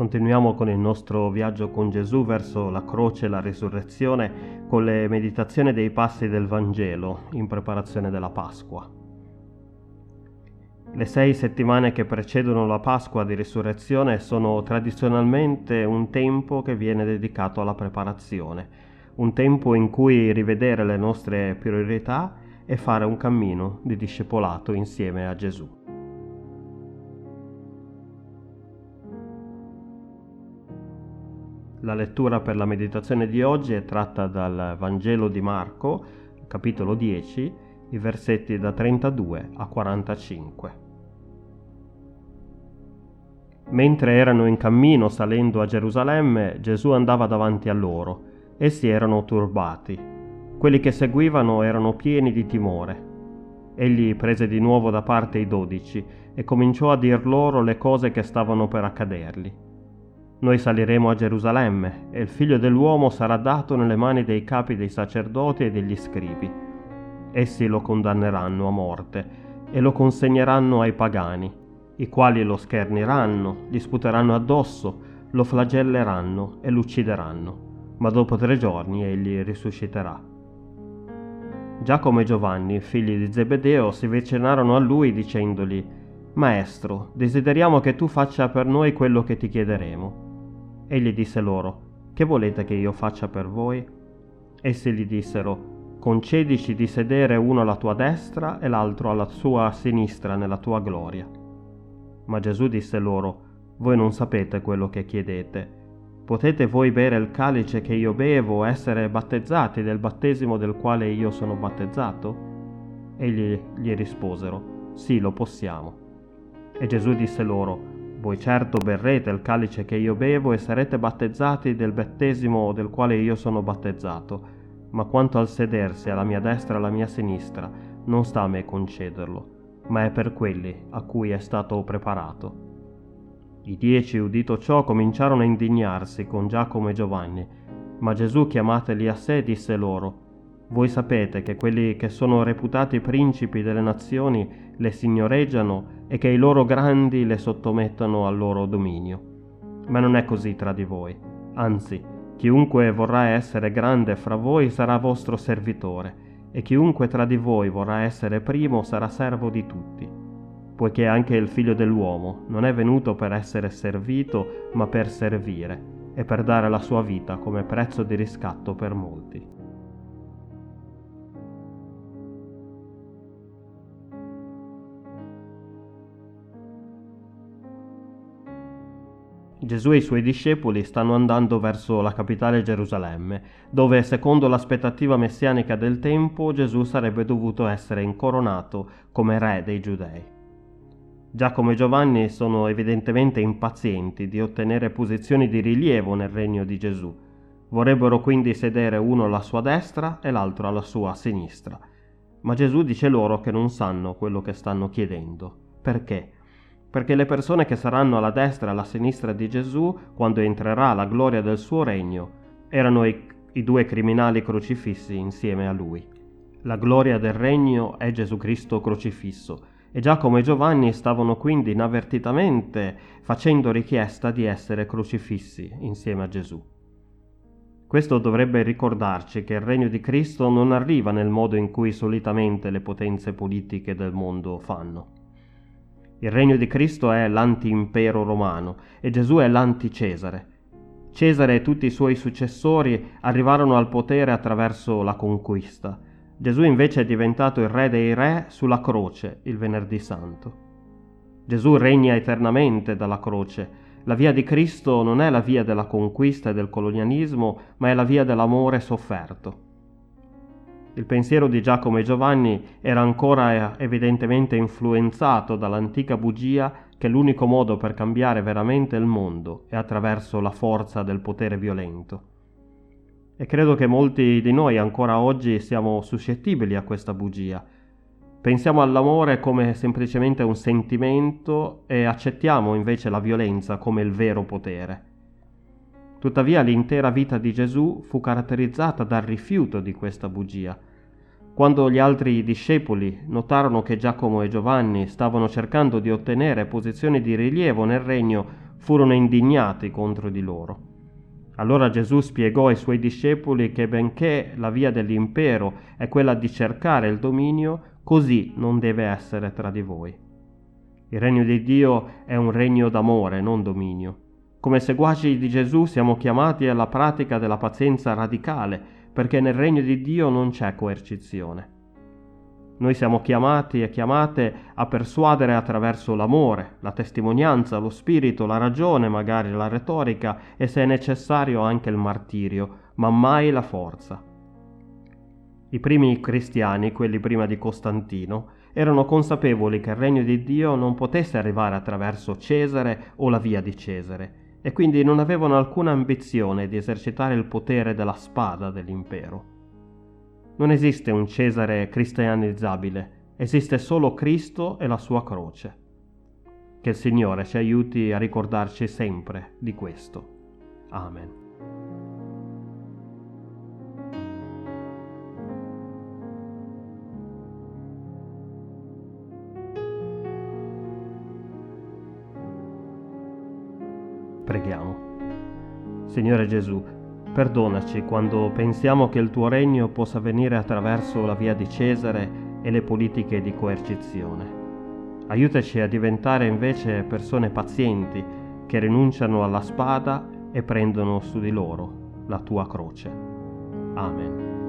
Continuiamo con il nostro viaggio con Gesù verso la croce e la risurrezione con le meditazioni dei passi del Vangelo in preparazione della Pasqua. Le sei settimane che precedono la Pasqua di risurrezione sono tradizionalmente un tempo che viene dedicato alla preparazione, un tempo in cui rivedere le nostre priorità e fare un cammino di discepolato insieme a Gesù. La lettura per la meditazione di oggi è tratta dal Vangelo di Marco, capitolo 10, i versetti da 32 a 45. Mentre erano in cammino salendo a Gerusalemme, Gesù andava davanti a loro. Essi erano turbati. Quelli che seguivano erano pieni di timore. Egli prese di nuovo da parte i dodici e cominciò a dir loro le cose che stavano per accadergli noi saliremo a Gerusalemme e il figlio dell'uomo sarà dato nelle mani dei capi dei sacerdoti e degli scribi. Essi lo condanneranno a morte e lo consegneranno ai pagani, i quali lo scherniranno, gli sputeranno addosso, lo flagelleranno e lo uccideranno, ma dopo tre giorni egli risusciterà. Giacomo e Giovanni, figli di Zebedeo, si avvicinarono a lui dicendogli, Maestro, desideriamo che tu faccia per noi quello che ti chiederemo. Egli disse loro, Che volete che io faccia per voi? Essi gli dissero, Concedici di sedere uno alla tua destra e l'altro alla sua sinistra nella tua gloria. Ma Gesù disse loro, Voi non sapete quello che chiedete. Potete voi bere il calice che io bevo, essere battezzati del battesimo del quale io sono battezzato? Egli gli risposero, Sì, lo possiamo. E Gesù disse loro, voi certo berrete il calice che io bevo e sarete battezzati del battesimo del quale io sono battezzato, ma quanto al sedersi alla mia destra e alla mia sinistra, non sta a me concederlo, ma è per quelli a cui è stato preparato. I dieci, udito ciò, cominciarono a indignarsi con Giacomo e Giovanni, ma Gesù chiamateli a sé disse loro, voi sapete che quelli che sono reputati principi delle nazioni le signoreggiano e che i loro grandi le sottomettono al loro dominio. Ma non è così tra di voi. Anzi, chiunque vorrà essere grande fra voi sarà vostro servitore, e chiunque tra di voi vorrà essere primo sarà servo di tutti. Poiché anche il figlio dell'uomo non è venuto per essere servito, ma per servire, e per dare la sua vita come prezzo di riscatto per molti. Gesù e i suoi discepoli stanno andando verso la capitale Gerusalemme, dove, secondo l'aspettativa messianica del tempo, Gesù sarebbe dovuto essere incoronato come re dei giudei. Giacomo e Giovanni sono evidentemente impazienti di ottenere posizioni di rilievo nel regno di Gesù. Vorrebbero quindi sedere uno alla sua destra e l'altro alla sua sinistra. Ma Gesù dice loro che non sanno quello che stanno chiedendo. Perché? Perché le persone che saranno alla destra e alla sinistra di Gesù, quando entrerà la gloria del suo regno, erano i, i due criminali crocifissi insieme a lui. La gloria del regno è Gesù Cristo crocifisso, e Giacomo e Giovanni stavano quindi inavvertitamente facendo richiesta di essere crocifissi insieme a Gesù. Questo dovrebbe ricordarci che il regno di Cristo non arriva nel modo in cui solitamente le potenze politiche del mondo fanno. Il regno di Cristo è l'anti-impero romano e Gesù è l'anti-Cesare. Cesare e tutti i suoi successori arrivarono al potere attraverso la conquista. Gesù invece è diventato il re dei re sulla croce il venerdì santo. Gesù regna eternamente dalla croce. La via di Cristo non è la via della conquista e del colonialismo, ma è la via dell'amore sofferto. Il pensiero di Giacomo e Giovanni era ancora evidentemente influenzato dall'antica bugia che l'unico modo per cambiare veramente il mondo è attraverso la forza del potere violento. E credo che molti di noi ancora oggi siamo suscettibili a questa bugia. Pensiamo all'amore come semplicemente un sentimento e accettiamo invece la violenza come il vero potere. Tuttavia l'intera vita di Gesù fu caratterizzata dal rifiuto di questa bugia. Quando gli altri discepoli notarono che Giacomo e Giovanni stavano cercando di ottenere posizioni di rilievo nel regno furono indignati contro di loro. Allora Gesù spiegò ai suoi discepoli che benché la via dell'impero è quella di cercare il dominio, così non deve essere tra di voi. Il regno di Dio è un regno d'amore, non dominio. Come seguaci di Gesù siamo chiamati alla pratica della pazienza radicale, perché nel regno di Dio non c'è coercizione. Noi siamo chiamati e chiamate a persuadere attraverso l'amore, la testimonianza, lo spirito, la ragione, magari la retorica e se necessario anche il martirio, ma mai la forza. I primi cristiani, quelli prima di Costantino, erano consapevoli che il regno di Dio non potesse arrivare attraverso Cesare o la via di Cesare, e quindi non avevano alcuna ambizione di esercitare il potere della spada dell'impero. Non esiste un Cesare cristianizzabile, esiste solo Cristo e la sua croce. Che il Signore ci aiuti a ricordarci sempre di questo. Amen. Preghiamo. Signore Gesù, Perdonaci quando pensiamo che il tuo regno possa venire attraverso la via di Cesare e le politiche di coercizione. Aiutaci a diventare invece persone pazienti che rinunciano alla spada e prendono su di loro la tua croce. Amen.